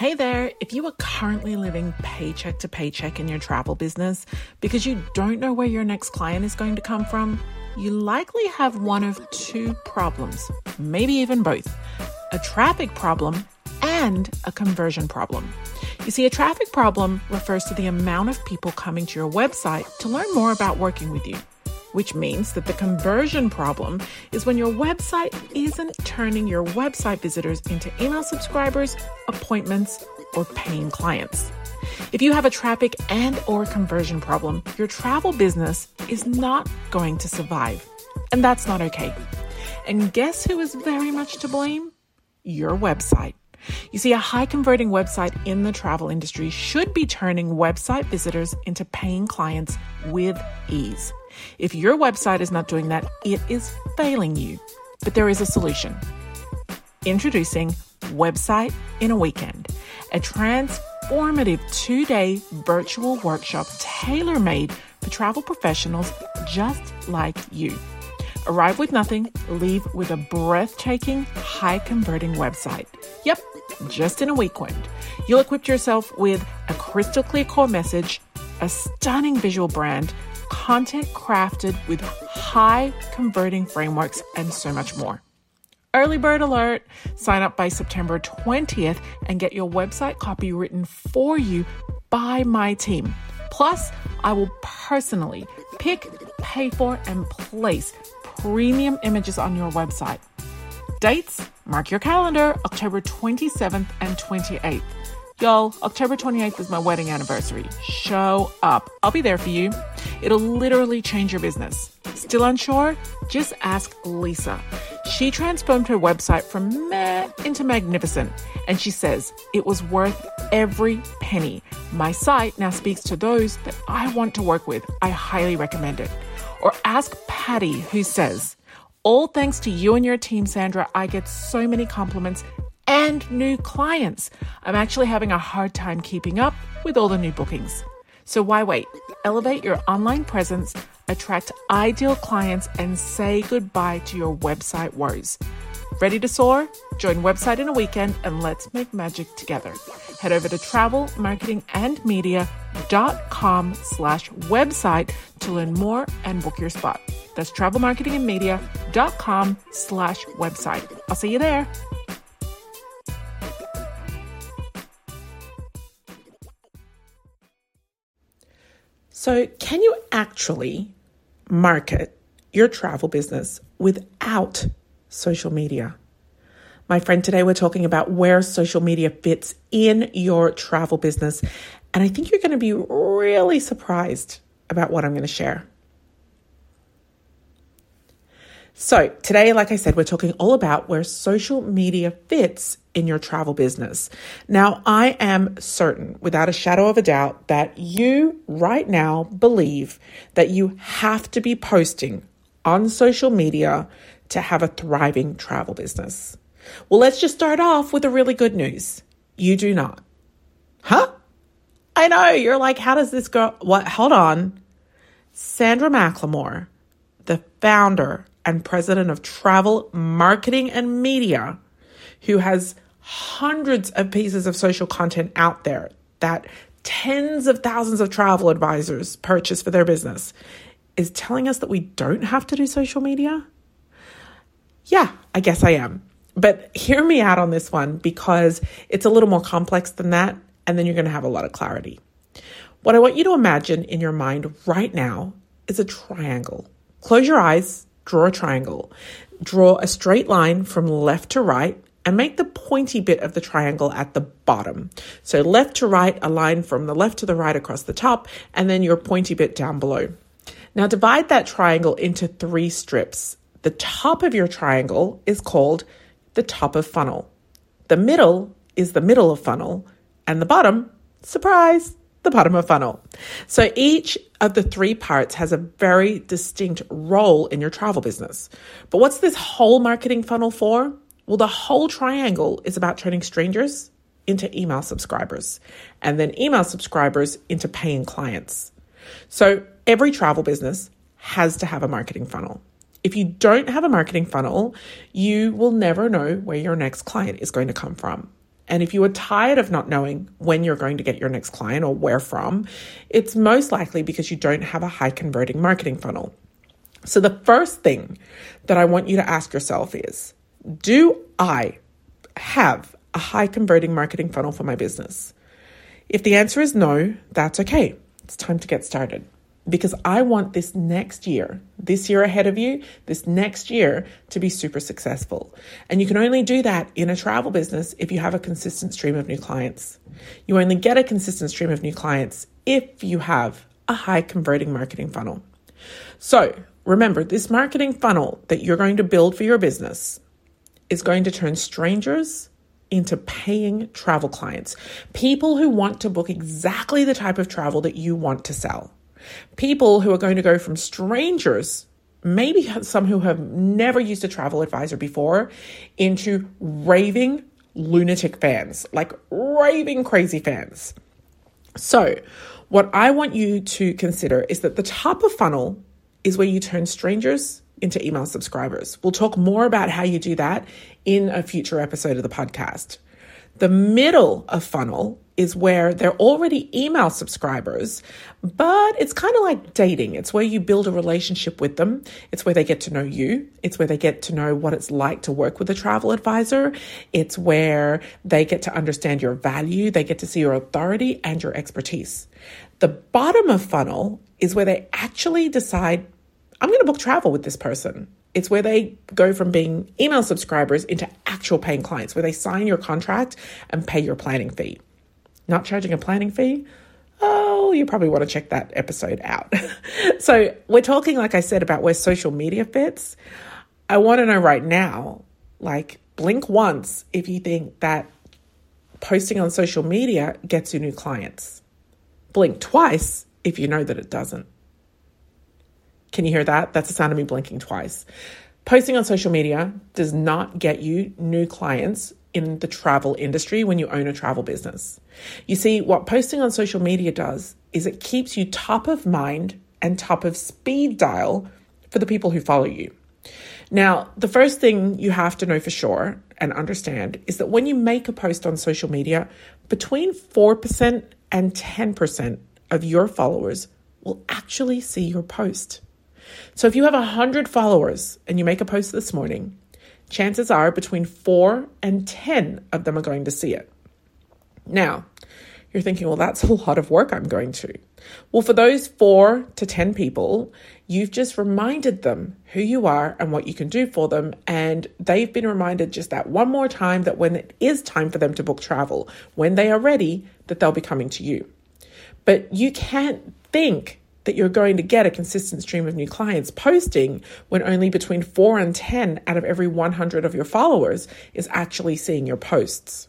Hey there, if you are currently living paycheck to paycheck in your travel business because you don't know where your next client is going to come from, you likely have one of two problems, maybe even both a traffic problem and a conversion problem. You see, a traffic problem refers to the amount of people coming to your website to learn more about working with you which means that the conversion problem is when your website isn't turning your website visitors into email subscribers, appointments, or paying clients. If you have a traffic and or conversion problem, your travel business is not going to survive. And that's not okay. And guess who is very much to blame? Your website. You see, a high converting website in the travel industry should be turning website visitors into paying clients with ease. If your website is not doing that, it is failing you. But there is a solution. Introducing Website in a Weekend, a transformative two day virtual workshop tailor made for travel professionals just like you. Arrive with nothing, leave with a breathtaking, high converting website. Yep, just in a weekend. You'll equip yourself with a crystal clear core message, a stunning visual brand, content crafted with high converting frameworks, and so much more. Early bird alert! Sign up by September 20th and get your website copy written for you by my team. Plus, I will personally pick, pay for, and place premium images on your website. Dates? Mark your calendar October 27th and 28th. Y'all, October 28th is my wedding anniversary. Show up. I'll be there for you. It'll literally change your business. Still unsure? Just ask Lisa. She transformed her website from meh into magnificent. And she says it was worth every penny. My site now speaks to those that I want to work with. I highly recommend it. Or ask Patty, who says, all thanks to you and your team, Sandra, I get so many compliments and new clients. I'm actually having a hard time keeping up with all the new bookings. So why wait? Elevate your online presence, attract ideal clients, and say goodbye to your website woes. Ready to soar? Join Website in a Weekend and let's make magic together. Head over to travelmarketingandmedia.com slash website to learn more and book your spot. That's travelmarketingandmedia.com slash website. I'll see you there. So, can you actually market your travel business without social media? My friend, today we're talking about where social media fits in your travel business. And I think you're going to be really surprised about what I'm going to share. So, today, like I said, we're talking all about where social media fits in your travel business. Now, I am certain, without a shadow of a doubt, that you right now believe that you have to be posting on social media to have a thriving travel business. Well, let's just start off with the really good news. You do not. Huh? I know. You're like, how does this go? What? Hold on. Sandra McLemore, the founder and president of Travel Marketing and Media, who has hundreds of pieces of social content out there that tens of thousands of travel advisors purchase for their business, is telling us that we don't have to do social media? Yeah, I guess I am. But hear me out on this one because it's a little more complex than that, and then you're going to have a lot of clarity. What I want you to imagine in your mind right now is a triangle. Close your eyes draw a triangle. Draw a straight line from left to right and make the pointy bit of the triangle at the bottom. So left to right, a line from the left to the right across the top, and then your pointy bit down below. Now divide that triangle into three strips. The top of your triangle is called the top of funnel. The middle is the middle of funnel, and the bottom, surprise, the bottom of funnel. So each of the three parts has a very distinct role in your travel business. But what's this whole marketing funnel for? Well, the whole triangle is about turning strangers into email subscribers and then email subscribers into paying clients. So every travel business has to have a marketing funnel. If you don't have a marketing funnel, you will never know where your next client is going to come from. And if you are tired of not knowing when you're going to get your next client or where from, it's most likely because you don't have a high converting marketing funnel. So, the first thing that I want you to ask yourself is Do I have a high converting marketing funnel for my business? If the answer is no, that's okay. It's time to get started because I want this next year, this year ahead of you, this next year to be super successful. And you can only do that in a travel business if you have a consistent stream of new clients. You only get a consistent stream of new clients if you have a high converting marketing funnel. So remember, this marketing funnel that you're going to build for your business is going to turn strangers into paying travel clients, people who want to book exactly the type of travel that you want to sell. People who are going to go from strangers, maybe some who have never used a travel advisor before, into raving lunatic fans, like raving crazy fans. So, what I want you to consider is that the top of funnel is where you turn strangers into email subscribers. We'll talk more about how you do that in a future episode of the podcast. The middle of funnel is where they're already email subscribers, but it's kind of like dating. It's where you build a relationship with them. It's where they get to know you. It's where they get to know what it's like to work with a travel advisor. It's where they get to understand your value. They get to see your authority and your expertise. The bottom of funnel is where they actually decide, I'm going to book travel with this person. It's where they go from being email subscribers into actual paying clients, where they sign your contract and pay your planning fee not charging a planning fee, oh, you probably want to check that episode out. so, we're talking, like I said, about where social media fits. I want to know right now, like, blink once if you think that posting on social media gets you new clients. Blink twice if you know that it doesn't. Can you hear that? That's the sound of me blinking twice. Posting on social media does not get you new clients in the travel industry when you own a travel business. You see, what posting on social media does is it keeps you top of mind and top of speed dial for the people who follow you. Now, the first thing you have to know for sure and understand is that when you make a post on social media, between 4% and 10% of your followers will actually see your post. So if you have 100 followers and you make a post this morning, chances are between four and 10 of them are going to see it. Now, you're thinking, well, that's a lot of work I'm going to. Well, for those four to 10 people, you've just reminded them who you are and what you can do for them. And they've been reminded just that one more time that when it is time for them to book travel, when they are ready, that they'll be coming to you. But you can't think that you're going to get a consistent stream of new clients posting when only between 4 and 10 out of every 100 of your followers is actually seeing your posts.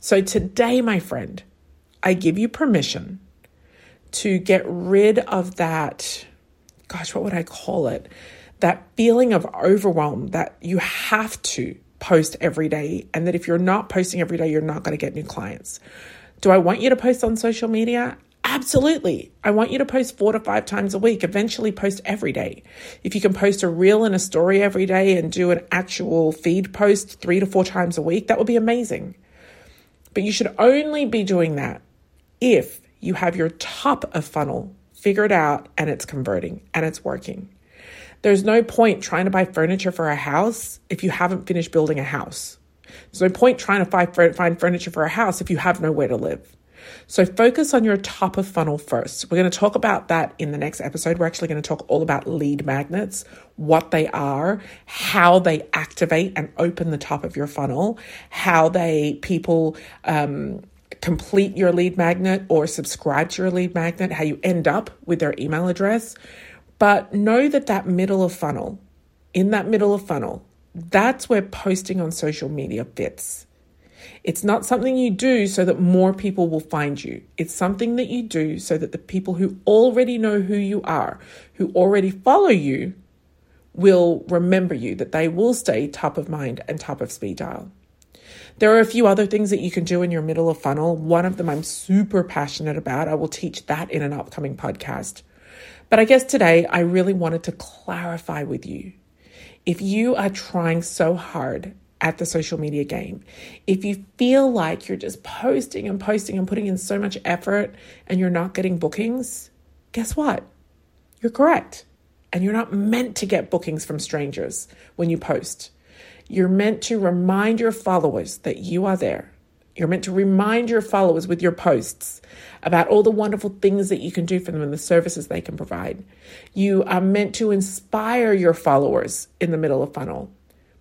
So today, my friend, I give you permission to get rid of that, gosh, what would I call it? That feeling of overwhelm that you have to post every day, and that if you're not posting every day, you're not going to get new clients. Do I want you to post on social media? Absolutely. I want you to post four to five times a week, eventually post every day. If you can post a reel and a story every day and do an actual feed post three to four times a week, that would be amazing. But you should only be doing that if you have your top of funnel figured out and it's converting and it's working. There's no point trying to buy furniture for a house if you haven't finished building a house. There's no point trying to find furniture for a house if you have nowhere to live. So focus on your top of funnel first. We're going to talk about that in the next episode. We're actually going to talk all about lead magnets, what they are, how they activate and open the top of your funnel, how they people um, complete your lead magnet or subscribe to your lead magnet, how you end up with their email address. But know that that middle of funnel, in that middle of funnel, that's where posting on social media fits. It's not something you do so that more people will find you. It's something that you do so that the people who already know who you are, who already follow you, will remember you, that they will stay top of mind and top of speed dial. There are a few other things that you can do in your middle of funnel. One of them I'm super passionate about. I will teach that in an upcoming podcast. But I guess today I really wanted to clarify with you. If you are trying so hard at the social media game. If you feel like you're just posting and posting and putting in so much effort and you're not getting bookings, guess what? You're correct. And you're not meant to get bookings from strangers when you post. You're meant to remind your followers that you are there. You're meant to remind your followers with your posts about all the wonderful things that you can do for them and the services they can provide. You are meant to inspire your followers in the middle of funnel.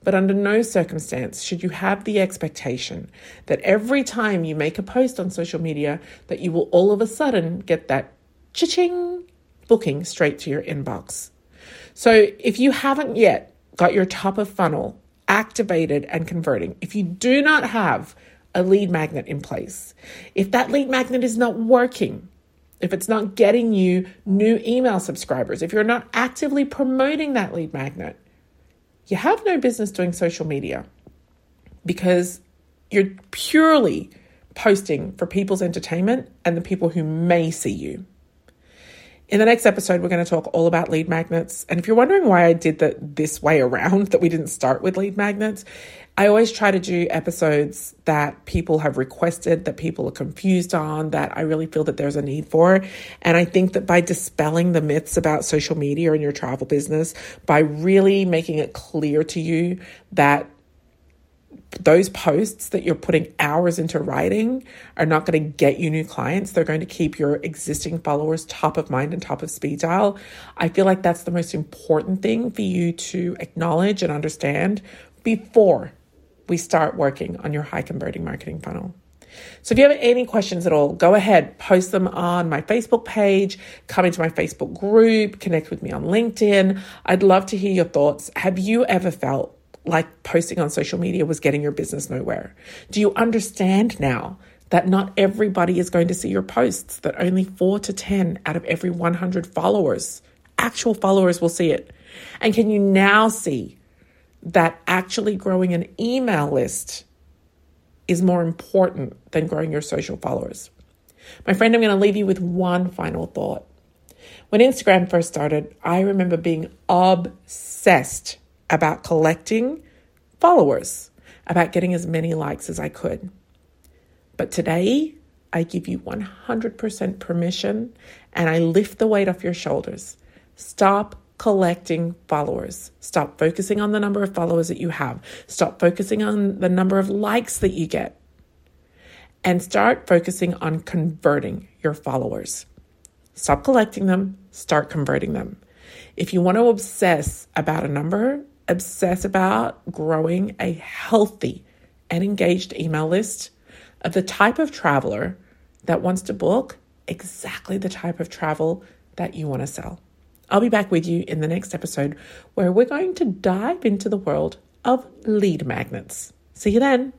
But under no circumstance should you have the expectation that every time you make a post on social media that you will all of a sudden get that cha-ching booking straight to your inbox. So if you haven't yet got your top of funnel activated and converting, if you do not have a lead magnet in place. If that lead magnet is not working, if it's not getting you new email subscribers, if you're not actively promoting that lead magnet, you have no business doing social media because you're purely posting for people's entertainment and the people who may see you. In the next episode, we're going to talk all about lead magnets. And if you're wondering why I did that this way around, that we didn't start with lead magnets, I always try to do episodes that people have requested, that people are confused on, that I really feel that there's a need for. And I think that by dispelling the myths about social media and your travel business, by really making it clear to you that those posts that you're putting hours into writing are not going to get you new clients. They're going to keep your existing followers top of mind and top of speed dial. I feel like that's the most important thing for you to acknowledge and understand before we start working on your high converting marketing funnel. So if you have any questions at all, go ahead, post them on my Facebook page, come into my Facebook group, connect with me on LinkedIn. I'd love to hear your thoughts. Have you ever felt like posting on social media was getting your business nowhere? Do you understand now that not everybody is going to see your posts, that only 4 to 10 out of every 100 followers, actual followers will see it? And can you now see that actually growing an email list is more important than growing your social followers. My friend, I'm going to leave you with one final thought. When Instagram first started, I remember being obsessed about collecting followers, about getting as many likes as I could. But today, I give you 100% permission and I lift the weight off your shoulders. Stop collecting followers. Stop focusing on the number of followers that you have. Stop focusing on the number of likes that you get. And start focusing on converting your followers. Stop collecting them, start converting them. If you want to obsess about a number, obsess about growing a healthy and engaged email list of the type of traveler that wants to book exactly the type of travel that you want to sell. I'll be back with you in the next episode where we're going to dive into the world of lead magnets. See you then.